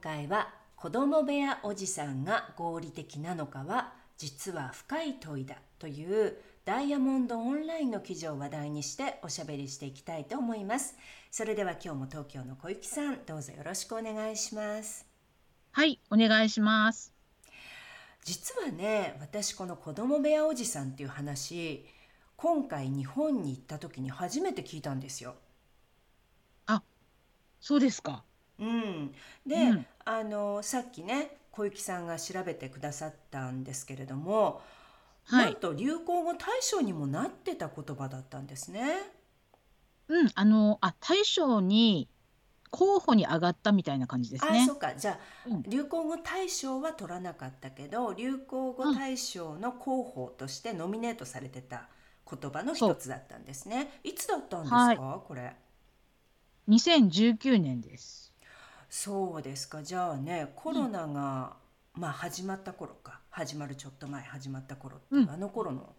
回は子供部屋おじさんが合理的なのかは実は深い問いだというダイヤモンドオンラインの記事を話題にしておしゃべりしていきたいと思います。それでは今日も東京の小雪さんどうぞよろしくお願いします。はいお願いします。実はね私この子供部屋おじさんっていう話今回日本に行った時に初めて聞いたんですよ。あそうですかうん、で、うん、あのさっきね小雪さんが調べてくださったんですけれども、はい、なんと流行語大賞にもなってた言葉だったんですね。うん、あのあ大賞に候補に上がったみたいな感じですね。あ、そうか。じゃあ、うん、流行語大賞は取らなかったけど、流行語大賞の候補としてノミネートされてた言葉の一つだったんですね。いつだったんですか、はい、これ。2019年です。そうですか。じゃあね、コロナが、まあ始まった頃か。始まるちょっと前、始まった頃って、うん。あの頃の、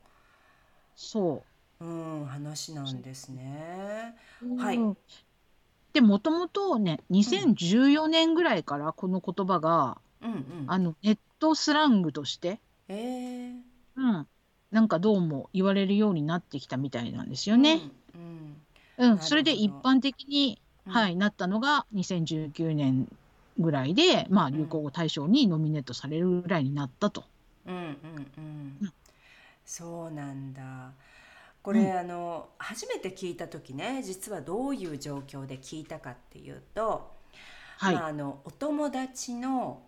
そうん、話なんですね。う。はい。ん。で、もともとね、2014年ぐらいからこの言葉が、うんうん。あの、ネットスラングとして、ええ。うん、なんかどうも言われるようになってきたみたいなんですようね。ん、うん。うん、それで一般的にはい、なったのが2019年ぐらいで、まあ、流行語大賞にノミネートされるぐらいになったと。うんうんうん。そうなんだ。これ、あの初めて聞いた時ね実はどういう状況で聞いたかっていうと、はい。まあ、あのお友達の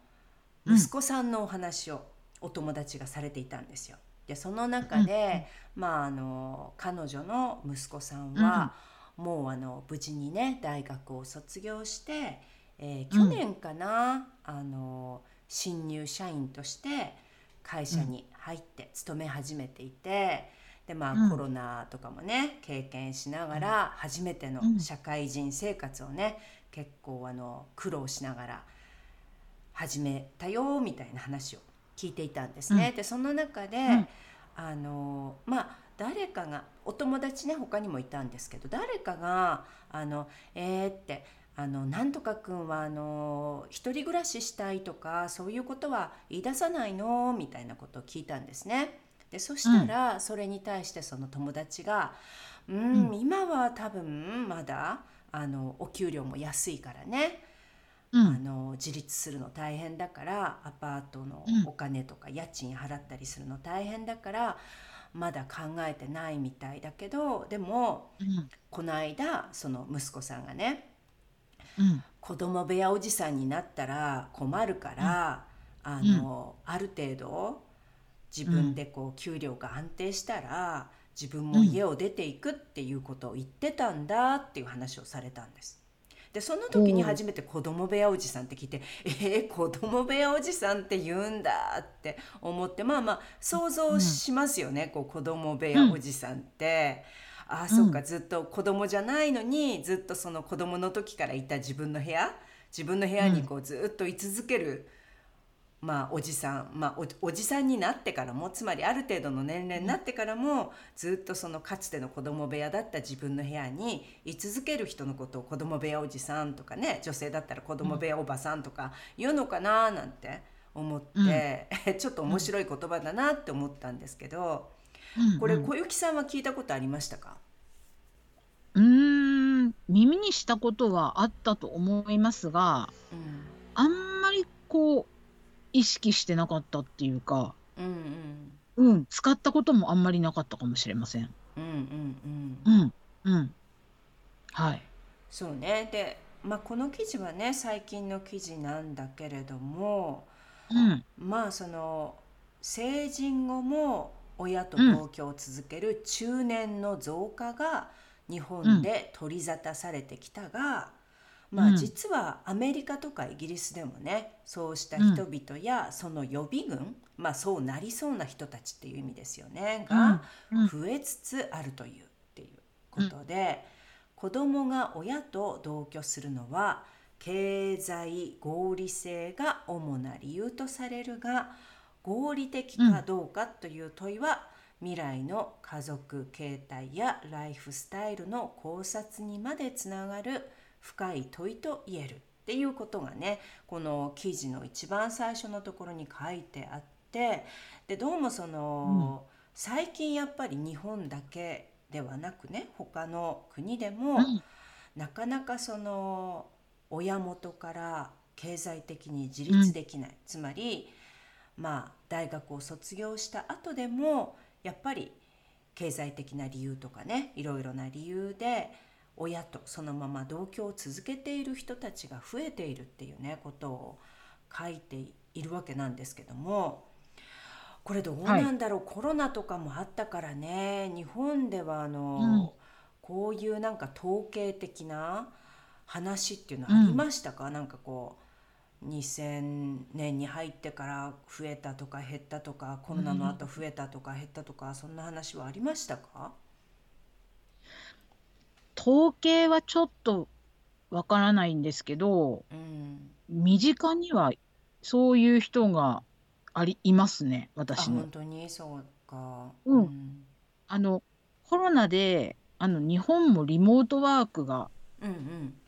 息子さんのお話をお友達がされていたんですよ。でその中で、まあ、あの彼女の息子さんは、もうあの無事にね大学を卒業して、えー、去年かな、うん、あの新入社員として会社に入って勤め始めていて、でまあ、うん、コロナとかもね経験しながら初めての社会人生活をね結構あの苦労しながら始めたよみたいな話を聞いていたんですね。でその中で、あのまあ誰かがお友達ね他にもいたんですけど誰かが「あのえー、ってあのなんとかくんはあの一人暮らししたいとかそういうことは言い出さないの?」みたいなことを聞いたんですね。でそしたらそれに対してその友達が「うん、うん、今は多分まだあのお給料も安いからね」うん、あの自立するの大変だからアパートのお金とか家賃払ったりするの大変だから、まだ考えてないみたいだけどでも、うん、この間その息子さんがね、うん、子供部屋おじさんになったら困るから、うん、あの、ある程度自分でこう給料が安定したら自分も家を出ていくっていうことを言ってたんだっていう話をされたんです。でその時に初めて子供部屋おじさんって聞いて「えー、子供部屋おじさんって言うんだ」って思ってまあまあ想像しますよね、うん、こう子供部屋おじさんって。うん、ああそっかずっと子供じゃないのにずっとその子供の時からいた自分の部屋自分の部屋にこうずっと居続ける。まあ、おじさん、まあお、おじさんになってからもつまりある程度の年齢になってからもずっとそのかつての子供部屋だった自分の部屋に居続ける人のことを子供部屋おじさんとかね女性だったら子供部屋おばさんとか言うのかななんて思って、うん、ちょっと面白い言葉だなって思ったんですけど、うん、これ小雪さんは聞いたことありましたか？うん耳にしたことはあったと思いますが、うん、あんまりこう意識してなかったっていうか、うんうん、うん、使ったこともあんまりなかったかもしれません。うんうんうん。うん、うん。はい。そうね。で、まあ、この記事はね、最近の記事なんだけれども、うん。まあ、その、成人後も親と同居を続ける中年の増加が日本で取り沙汰されてきたが、まあ実はアメリカとかイギリスでもねそうした人々やその予備軍、まあそうなりそうな人たちっていう意味ですよねが増えつつあるというっていうことで、子供が親と同居するのは経済合理性が主な理由とされるが合理的かどうかという問いは、未来の家族形態やライフスタイルの考察にまでつながる深い問いと言えるっていうことがねこの記事の一番最初のところに書いてあってでどうもその、うん、最近やっぱり日本だけではなくね他の国でも、うん、なかなかその親元から経済的に自立できない、うん、つまりまあ大学を卒業した後でもやっぱり経済的な理由とかねいろいろな理由で親とそのまま同居を続けている人たちが増えているっていうねことを書いているわけなんですけどもこれどうなんだろう、はい、コロナとかもあったからね日本ではあの、うん、こういうなんか統計的な話っていうのありましたか、うん、なんかこう2000年に入ってから増えたとか減ったとかコロナの後増えたとか減ったとか、そんな話はありましたか？統計はちょっとわからないんですけど、うん、身近にはそういう人がありいますね、私の。本当にそうか。うん。うん、あの、コロナで、あの、日本もリモートワークが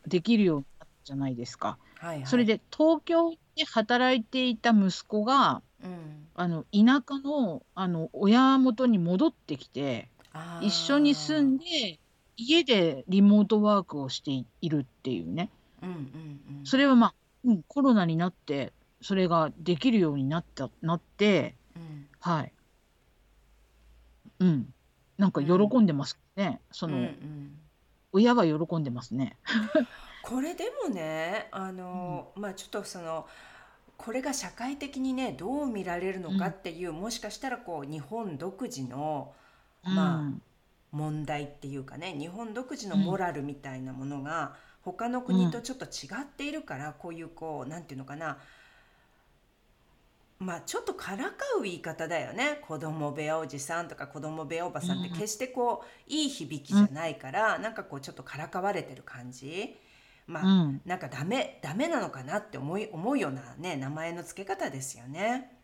できるようになったじゃないですか。はいはい、それで、東京で働いていた息子が、うん、あの田舎のあの親元に戻ってきて一緒に住んで家でリモートワークをしているっていうね。うんうんうん、それはまあ、うん、コロナになって、それができるようになった、なって、うん、はい。うん。なんか喜んでますね。うん、その、うんうん、親は喜んでますね。これでもね、あの、うん、まあちょっとその、これが社会的にねどう見られるのかっていう、もしかしたらこう日本独自のまあ、問題っていうかね日本独自のモラルみたいなものが他の国とちょっと違っているから、こういうこう何て言うのかな。まあちょっとからかう言い方だよね。子供部屋おじさんとか子供部屋おばさんって決してこういい響きじゃないから、なんかこうちょっとからかわれてる感じ。まあ、うん、なんかダメダメなのかなって思い思うようなね名前の付け方ですよね。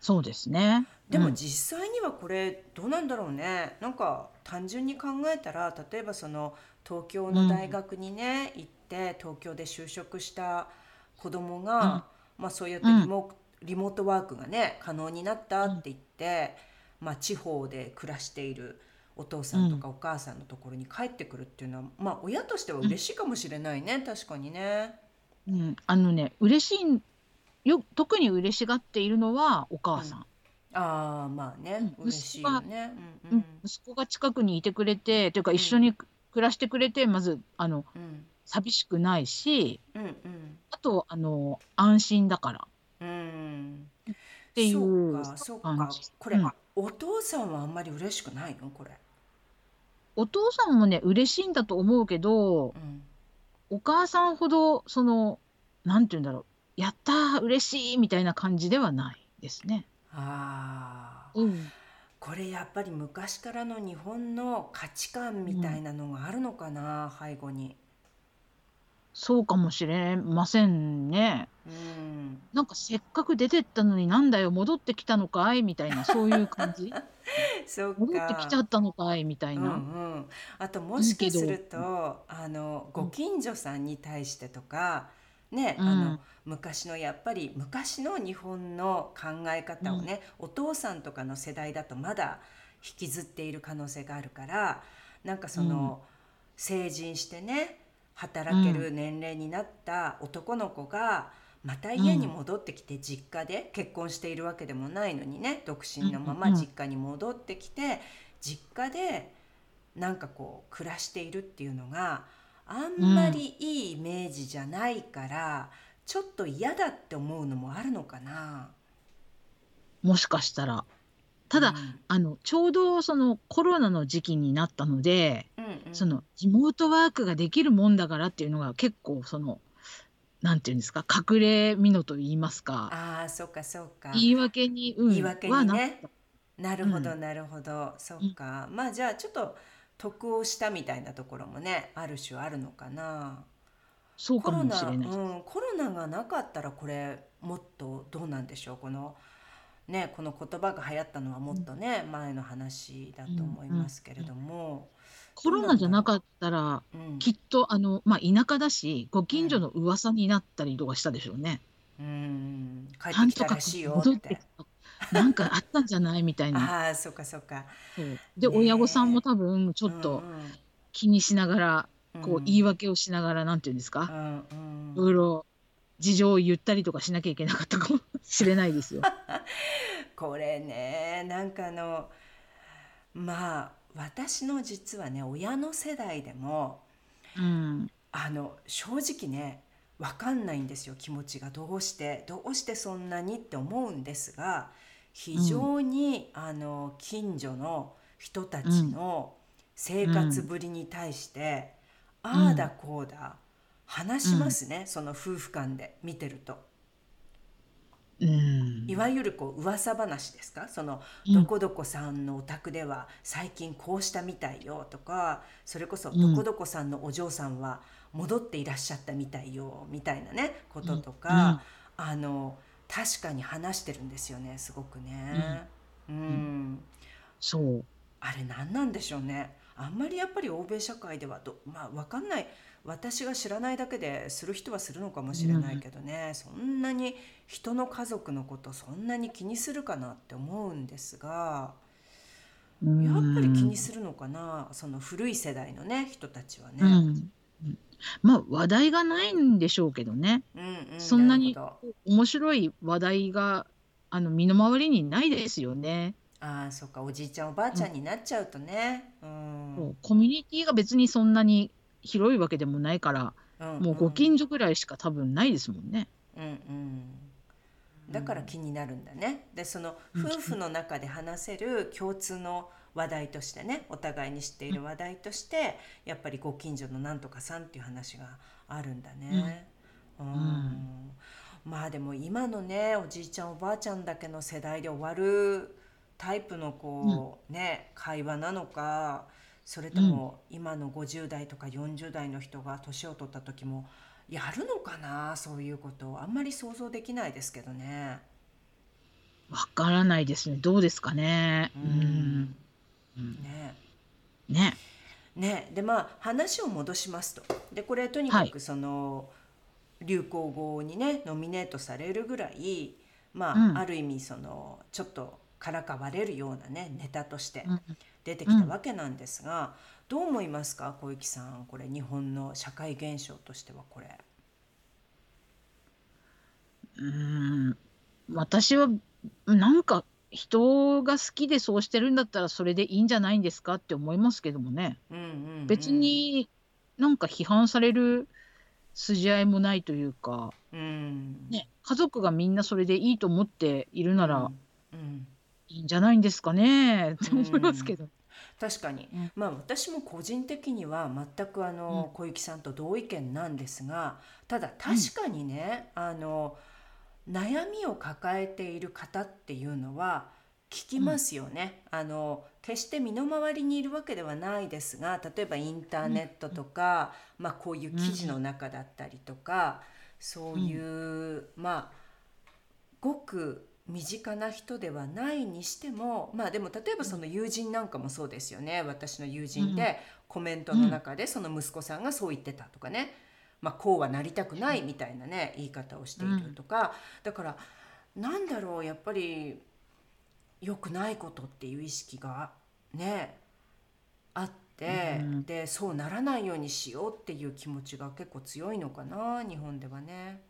そうですね。でも実際にはこれどうなんだろうね。なんか単純に考えたら例えばその東京の大学にね、行って東京で就職した子供が、まあそうやってリモ,、リモートワークがね可能になったって言って、まあ地方で暮らしているお父さんとかお母さんのところに帰ってくるっていうのは、まあ親としては嬉しいかもしれないね、確かにね。うん、あのね嬉しいよ特に嬉しがっているのはお母さん。ああまあね、うん、嬉しいよね、うんうん、息子が近くにいてくれてというか一緒に暮らしてくれてまずあの、うん、寂しくないし、うんうん、あとあの安心だから。うん、っていうそうかこれ、うん、お父さんはあんまり嬉しくないの？これ。お父さんもね嬉しいんだと思うけど、うん、お母さんほどそのなんて言うんだろうやったー嬉しいみたいな感じではないですね。ああ、うん、これやっぱり昔からの日本の価値観みたいなのがあるのかな、背後に。そうかもしれませんね。うん。なんかせっかく出てったのになんだよ戻ってきたのかいみたいなそういう感じ そう戻ってきちゃったのかいみたいな。うんうん。あともしかするとあのご近所さんに対してとか、ね、うん、あの昔のやっぱり昔の日本の考え方をね、うん、お父さんとかの世代だとまだ引きずっている可能性があるからなんかその、うん、成人してね働ける年齢になった男の子が、また家に戻ってきて実家で結婚しているわけでもないのにね独身のまま実家に戻ってきて実家でなんかこう暮らしているっていうのがあんまりいいイメージじゃないから、ちょっと嫌だって思うのもあるのかな。もしかしたら。ただ、うん、あのちょうどそのコロナの時期になったので、うんうん、そのリモートワークができるもんだからっていうのが結構そのなんていうんですか隠れみのと言いますか。ああそうかそうか。言い訳に、うん、言い訳にね。なるほどなるほど、そうか、まあじゃあちょっと得をしたみたいなところもねある種あるのかな。そうかもしれない、うん、コロナがなかったらこれもっとどうなんでしょうこのねこの言葉が流行ったのはもっとね、うん、前の話だと思いますけれども。コロナじゃなかったら、うん、きっとあの、まあ、田舎だしご近所の噂になったりとかしたでしょうね。うん、帰ってきたらしいよって。なんかあったんじゃない？みたいな。ああ、そうかそうか。そう。で、親御さんも多分ちょっと気にしながら、こう言い訳をしながら、なんていうんですか、いろいろ事情を言ったりとかしなきゃいけなかったかもしれないですよ。これね、なんかあの、まあ、私の実はね、親の世代でも、うん、あの、正直ね、分かんないんですよ気持ちが。どうしてどうしてそんなにって思うんですが非常に、うん、あの近所の人たちの生活ぶりに対して、うん、ああだこうだ話しますね、うん、その夫婦間で見てると。いわゆるこう噂話ですか？そのどこどこさんのお宅では最近こうしたみたいよとかそれこそどこどこさんのお嬢さんは戻っていらっしゃったみたいよみたいなねこととか、あの確かに話してるんですよねすごくね。うん、うん、そう。あれ何なんでしょうね。あんまりやっぱり欧米社会ではどまあ分かんない。私が知らないだけでする人はするのかもしれないけどね、うん、そんなに人の家族のことそんなに気にするかなって思うんですが、うん、やっぱり気にするのかな。その古い世代のね人たちはね。うんまあ話題がないんでしょうけどね、うんうん、そんなに面白い話題があの身の回りにないですよね。ああそっかおじいちゃんおばあちゃんになっちゃうとね、うん、コミュニティが別にそんなに広いわけでもないから、うんうん、もうご近所ぐらいしか多分ないですもんね。うんうんだから気になるんだね。でその夫婦の中で話せる共通の話題としてねお互いに知っている話題としてやっぱりご近所のなんとかさんっていう話があるんだね。うん、うん、まあでも今のねおじいちゃんおばあちゃんだけの世代で終わるタイプのこう、ね会話なのかそれとも今の50代とか40代の人が年を取った時もやるのかなそういうこと。あんまり想像できないですけどね。わからないですね。どうですかね。うん。ね。ね。ね。でまあ話を戻しますと。でこれとにかくその、流行語にねノミネートされるぐらいまあ、うん、ある意味そのちょっとからかわれるようなねネタとして出てきたわけなんですが、うん、どう思いますか小雪さん？これ日本の社会現象としてはこれ。うん。私はなんか人が好きでそうしてるんだったらそれでいいんじゃないんですかって思いますけどもね、うんうんうん、別になんか批判される筋合いもないというか、うん。ね、家族がみんなそれでいいと思っているなら、うん、いいんじゃないんですかねって思いますけど。確かに、うん、まあ私も個人的には全くあの、小雪さんと同意見なんですがただ確かにね、あの悩みを抱えている方っていうのは聞きますよね、うん、あの決して身の回りにいるわけではないですが例えばインターネットとか、うん、まあ、こういう記事の中だったりとか、そういう、まあごく身近な人ではないにしてもまあでも例えばその友人なんかもそうですよね。私の友人でコメントの中でその息子さんがそう言ってたとかね。まあ、こうはなりたくないみたいなね言い方をしているとか、だからなんだろうやっぱり良くないことっていう意識がねあって、うん、でそうならないようにしようっていう気持ちが結構強いのかな日本ではね。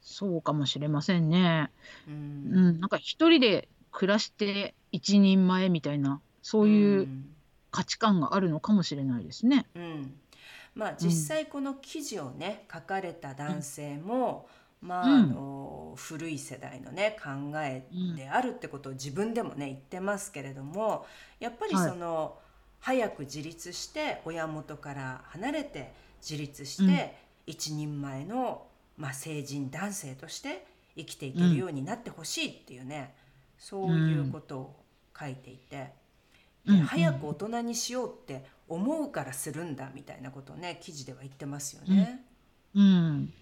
そうかもしれませんね。うん、うん、なんか一人で暮らして一人前みたいなそういう価値観があるのかもしれないですね。うん、まあ、実際この記事をね書かれた男性も、まあ、あの古い世代のね考えであるってことを自分でもね言ってますけれどもやっぱりその、早く自立して親元から離れて自立して一人前の、まあ、成人男性として生きていけるようになってほしいっていうね、そういうことを書いていて、で早く大人にしようって思うからするんだみたいなことをね記事では言ってますよね。うん、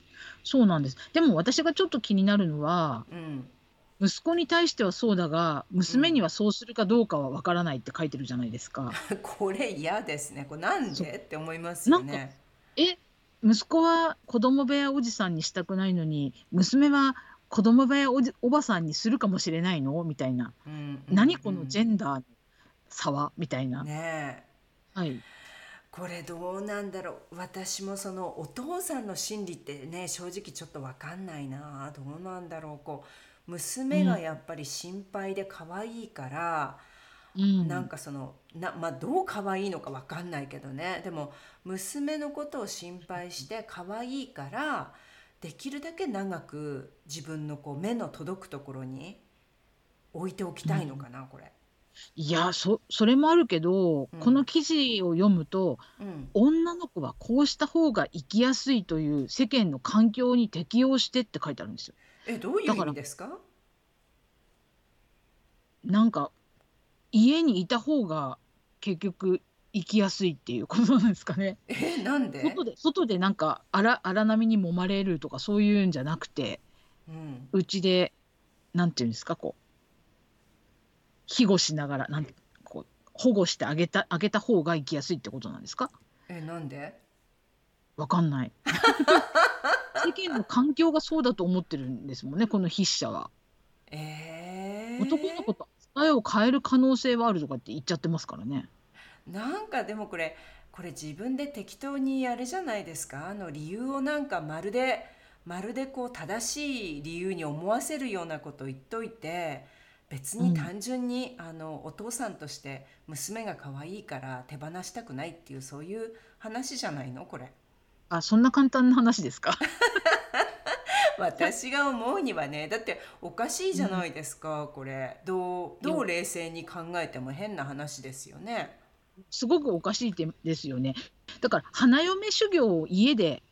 そうなんです。でも私がちょっと気になるのは、うん、息子に対してはそうだが娘にはそうするかどうかはわからないって書いてるじゃないですか。これ嫌ですね。これなんで？って思いますよね。え？息子は子供部屋おじさんにしたくないのに娘は子供部屋おじおばさんにするかもしれないの？みたいな、うんうんうん、何このジェンダーの差は？みたいな。ねはい。これどうなんだろう。私もそのお父さんの心理ってね正直ちょっと分かんないな。どうなんだろう。こう娘がやっぱり心配で可愛いから、うん、なんかそのな、まあ、どう可愛いのか分かんないけどねでも娘のことを心配して可愛いからできるだけ長く自分のこう目の届くところに置いておきたいのかな、これ。いや、そそれもあるけど、この記事を読むと、うん。女の子はこうした方が生きやすいという世間の環境に適応してって書いてあるんですよ。え、どういう意味ですか？なんか、家にいた方が結局生きやすいっていうことなんですかね。え、なんで？外で外でなんか荒荒波に揉まれるとかそういうんじゃなくて、うん。うちで、なんていうんですか、こう庇護しながらなんこう保護してあげたあげた方が生きやすいってことなんですか？えなんで？わかんない 世間の環境がそうだと思ってるんですもんねこの筆者は。えー、男の子と扱いを変える可能性はあるとかって言っちゃってますからね。なんかでもこれこれ自分で適当にやるじゃないですかあの理由をなんかまるでまるでこう正しい理由に思わせるようなこと言っといて別に単純に、あのお父さんとして娘が可愛いから手放したくないっていうそういう話じゃないの？これ。あ、そんな簡単な話ですか？私が思うにはねだっておかしいじゃないですか、これどうどう冷静に考えても変な話ですよね。すごくおかしいですよね。だから花嫁修行を家で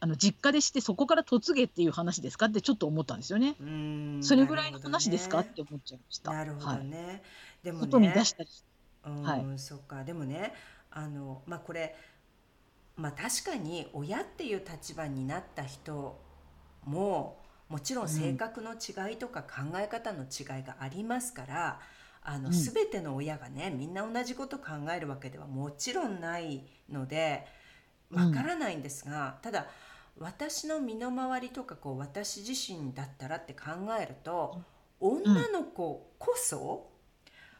あの実家でしてそこから嫁げっていう話ですかってちょっと思ったんですよね。うんそれぐらいの話ですか、って思っちゃいました。なるほどね。はい、でもね。外に出したりうん、はい、そっか。でもね、あのまあこれまあ確かに親っていう立場になった人ももちろん性格の違いとか考え方の違いがありますから。あの、うん、全ての親がねみんな同じこと考えるわけではもちろんないのでわからないんですが、うん、ただ私の身の回りとかこう私自身だったらって考えると、女の子こそ、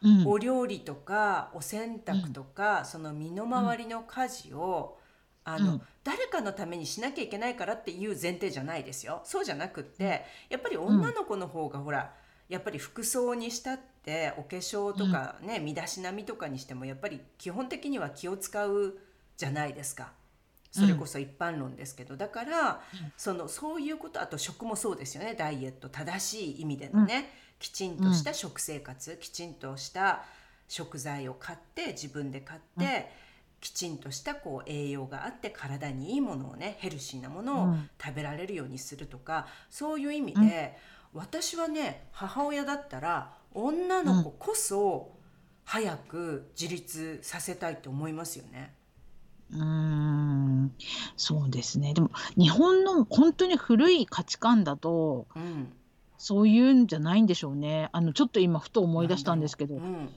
うん、お料理とかお洗濯とか、うん、その身の回りの家事を、あの、うん、誰かのためにしなきゃいけないからっていう前提じゃないですよ。そうじゃなくってやっぱり女の子の方がほらやっぱり服装にしたってお化粧とかね、身だしなみとかにしてもやっぱり基本的には気を使うじゃないですか。それこそ一般論ですけど、だから、そのそういうことあと食もそうですよね。ダイエット正しい意味でのね、きちんとした食生活、きちんとした食材を買って自分で買って、きちんとしたこう栄養があって体にいいものをねヘルシーなものを食べられるようにするとか、そういう意味で、私はね母親だったら女の子こそ早く自立させたいと思いますよね。うーん、そうですね。でも、日本の本当に古い価値観だと、うん。そういうんじゃないんでしょうね。あの、ちょっと今ふと思い出したんですけど、うん。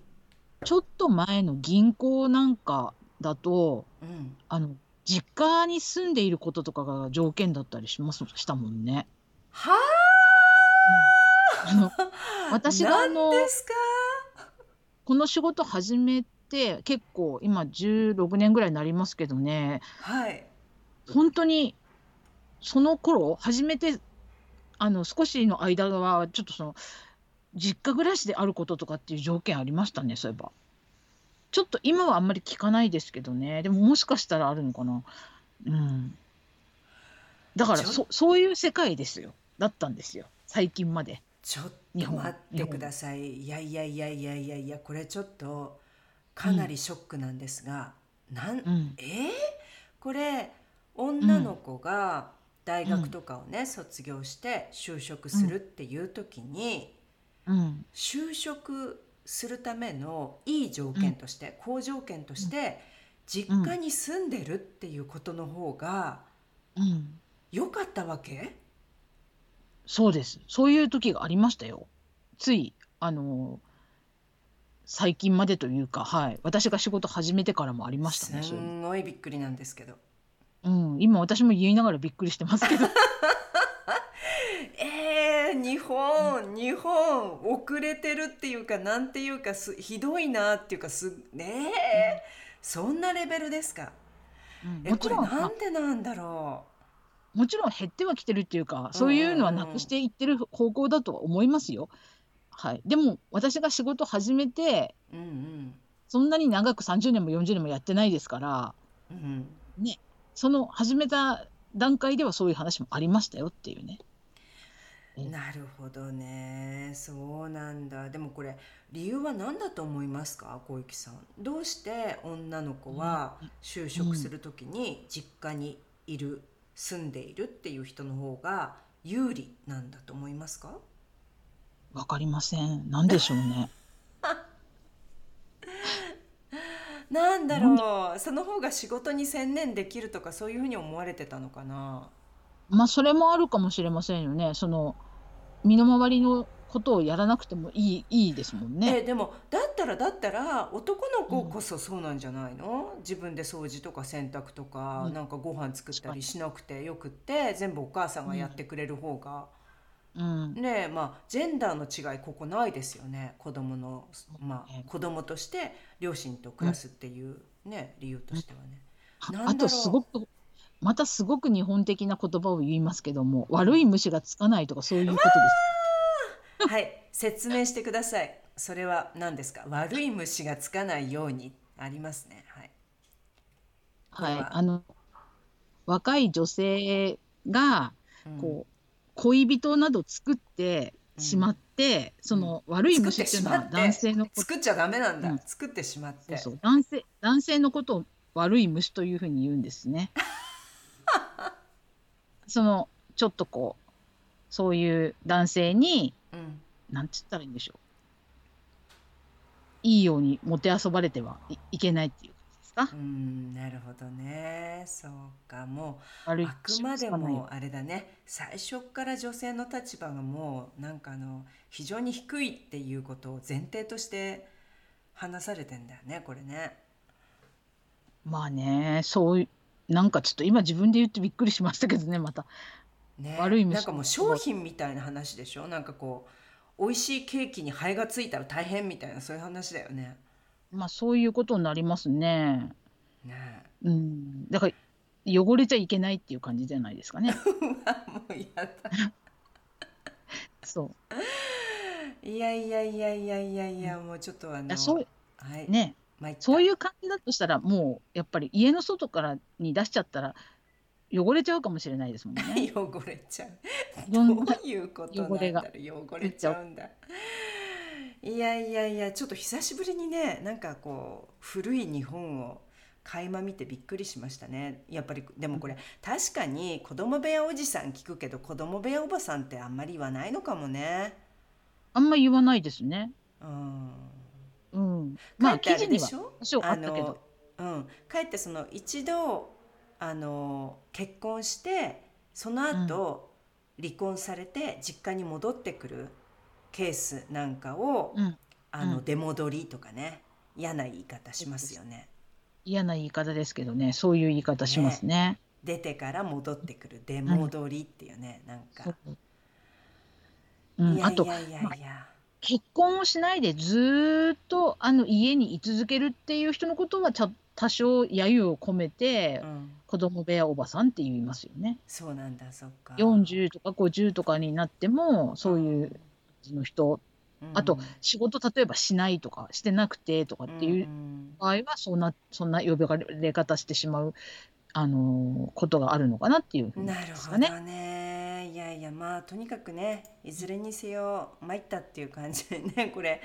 ちょっと前の銀行なんかだと、うん。あの、実家に住んでいることとかが条件だったりしますしたもんね。はあ。あの、私があのですか？この仕事始めて結構今16年ぐらいになりますけどねはい本当にその頃初めてあの少しの間はちょっとその実家暮らしであることとかっていう条件ありましたねそういえばちょっと今はあんまり聞かないですけどね。でももしかしたらあるのかな。うん。だからそそういう世界ですよ。だったんですよ。最近まで。ちょっと待ってください。いやいやいやいやいやいやこれちょっとかなりショックなんですが、うん、なん、うん、え？ー、これ女の子が大学とかをね、うん、卒業して就職するっていう時に、うん、就職するためのいい条件として、好条件として、実家に住んでるっていうことの方が良かったわけ、そうです。そういう時がありましたよ。つい、あの、最近までというか、はい。私が仕事始めてからもありましたね、すんごいびっくりなんですけど。うん、今私も言いながらびっくりしてますけど。えー、日本、日本、遅れてるっていうか、なんていうか、すひどいなっていうか、す、ねえ、そんなレベルですか？うん、え、もちろん、なんでなんだろう？もちろん減ってはきてるっていうか、そういうのはなくしていってる方向だとは思いますよ。はい。でも、私が仕事始めて、うんうん、そんなに長く30年も40年もやってないですから、うん、ね、その始めた段階ではそういう話もありましたよっていうね。なるほどね。そうなんだ。でもこれ理由は何だと思いますか？小雪さん。どうして女の子は就職する時に実家にいる、住んでいるっていう人の方が有利なんだと思いますか？わかりません。何でしょうね。なんだろう。その方が仕事に専念できるとかそういうふうに思われてたのかな？まあそれもあるかもしれませんよね。その身の回りのことをやらなくてもいいいいですもんね。えでもだったらだったら男の子こそそうなんじゃないの、うん、自分で掃除とか洗濯とか、うん、なんかご飯作ったりしなくてよくって全部お母さんがやってくれる方が。うん、ねまあジェンダーの違いここないですよね。子供のまあ子供として両親と暮らすっていうね、理由としてはね。あとすごくまたすごく日本的な言葉を言いますけども悪い虫がつかないとかそういうことです。はい説明してください。それは何ですか？悪い虫がつかないようにありますね。はい。はい、あの若い女性がこう、うん、恋人など作ってしまって、うん、その悪い虫っていうのは男性の作っちゃダメなんだ、うん、作ってしまって。そう。男性男性のことを悪い虫というふうに言うんですね。そのちょっとこうそういう男性に、うん、なんつったらいいんでしょう。いいようにもてあそばれてはいいけないっていうですか？うんなるほどね。そうか。もうあくまでもあれだね。最初から女性の立場がもうなんかあの非常に低いっていうことを前提として話されてんだよねこれね。まあねそうなんかちょっと今自分で言ってびっくりしましたけどねまた。ね、悪いなんかもう商品みたいな話でしょ？なんかこう美味しいケーキにハエがついたら大変みたいなそういう話だよね。まあそういうことになりますね。ねうん、だから汚れちゃいけないっていう感じじゃないですかね。もうやだ。そう。いやいやいやいやいやいや、もうちょっとあの。そう、はい、ね。そういう感じだとしたらもうやっぱり家の外からに出しちゃったら汚れちゃうかもしれないですもんね。汚れちゃう。どういうことなんだろう。汚れちゃうんだ。いやいやいやちょっと久しぶりにねなんかこう古い日本を垣間見てびっくりしましたね。やっぱりでもこれ確かに子供部屋おじさん聞くけど子供部屋おばさんってあんまり言わないのかもね。あんま言わないですね。うんうん、まあ記事には。あの、うん、かえってその一度あの結婚してその後、うん、離婚されて実家に戻ってくるケースなんかを、うん、あの出戻りとかね嫌な言い方しますよね。嫌な言い方ですけどね。そういう言い方しますね。ね。出てから戻ってくる。出戻りっていうね、うん、なんか。う。ん、いやいやいやいや。結婚をしないでずっとあの家に居続けるっていう人のことはちゃ多少揶揄を込めて、うん、子供部屋おばさんって言いますよね。そうなんだそっか。40とか50とかになってもそういうの人、うん、あと仕事例えばしないとかしてなくてとかっていう場合はそんなそんな呼ばれ方してしまうあのことがあるのかなっていうね、なるほどね。やいやいやまあとにかくねいずれにせよ参ったっていう感じでねこれ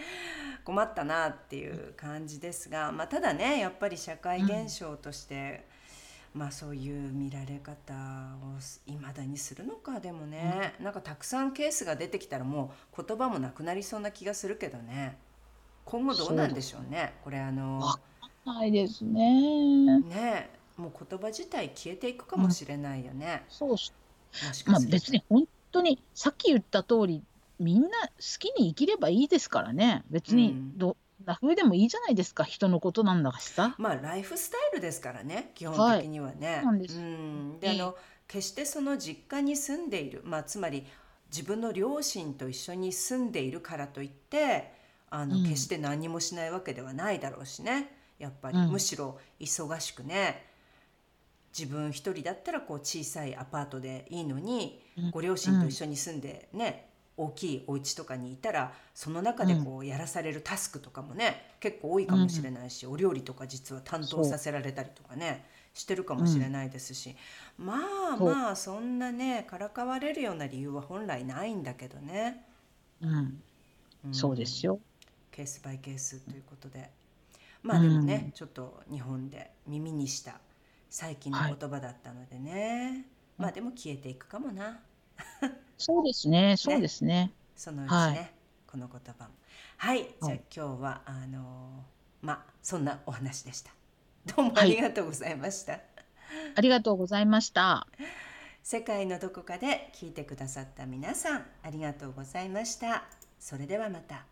困ったなっていう感じですが、まあ、ただねやっぱり社会現象として、うん、まあそういう見られ方をいまだにするのかでもね、うん、なんかたくさんケースが出てきたらもう言葉もなくなりそうな気がするけどね今後どうなんでしょうねこれあの。ないですね。ねもう言葉自体消えていくかもしれないよね。そうまあ別に本当にさっき言った通りみんな好きに生きればいいですからね。別にど、んな風でもいいじゃないですか。人のことなんだしさ。まあライフスタイルですからね。基本的にはね。はい、でうん。であの決してその実家に住んでいる、まあ、つまり自分の両親と一緒に住んでいるからといってあの、決して何もしないわけではないだろうしね。やっぱり、うん、むしろ忙しくね自分一人だったらこう小さいアパートでいいのに、ご両親と一緒に住んでね、大きいお家とかにいたらその中でこうやらされるタスクとかもね結構多いかもしれないし、お料理とか実は担当させられたりとかねしてるかもしれないですし、まあまあそんなねからかわれるような理由は本来ないんだけどね。うん、うん、そうですよ。ケースバイケースということで。まあでもね、うん、ちょっと日本で耳にした最近の言葉だったのでね、はい、まあでも消えていくかもな。そうですね。そうですね、ね、そのうちね、はい、この言葉も。はい。じゃあ今日はあのまあそんなお話でした。どうもありがとうございました、はい、ありがとうございました。世界のどこかで聞いてくださった皆さんありがとうございました。それではまた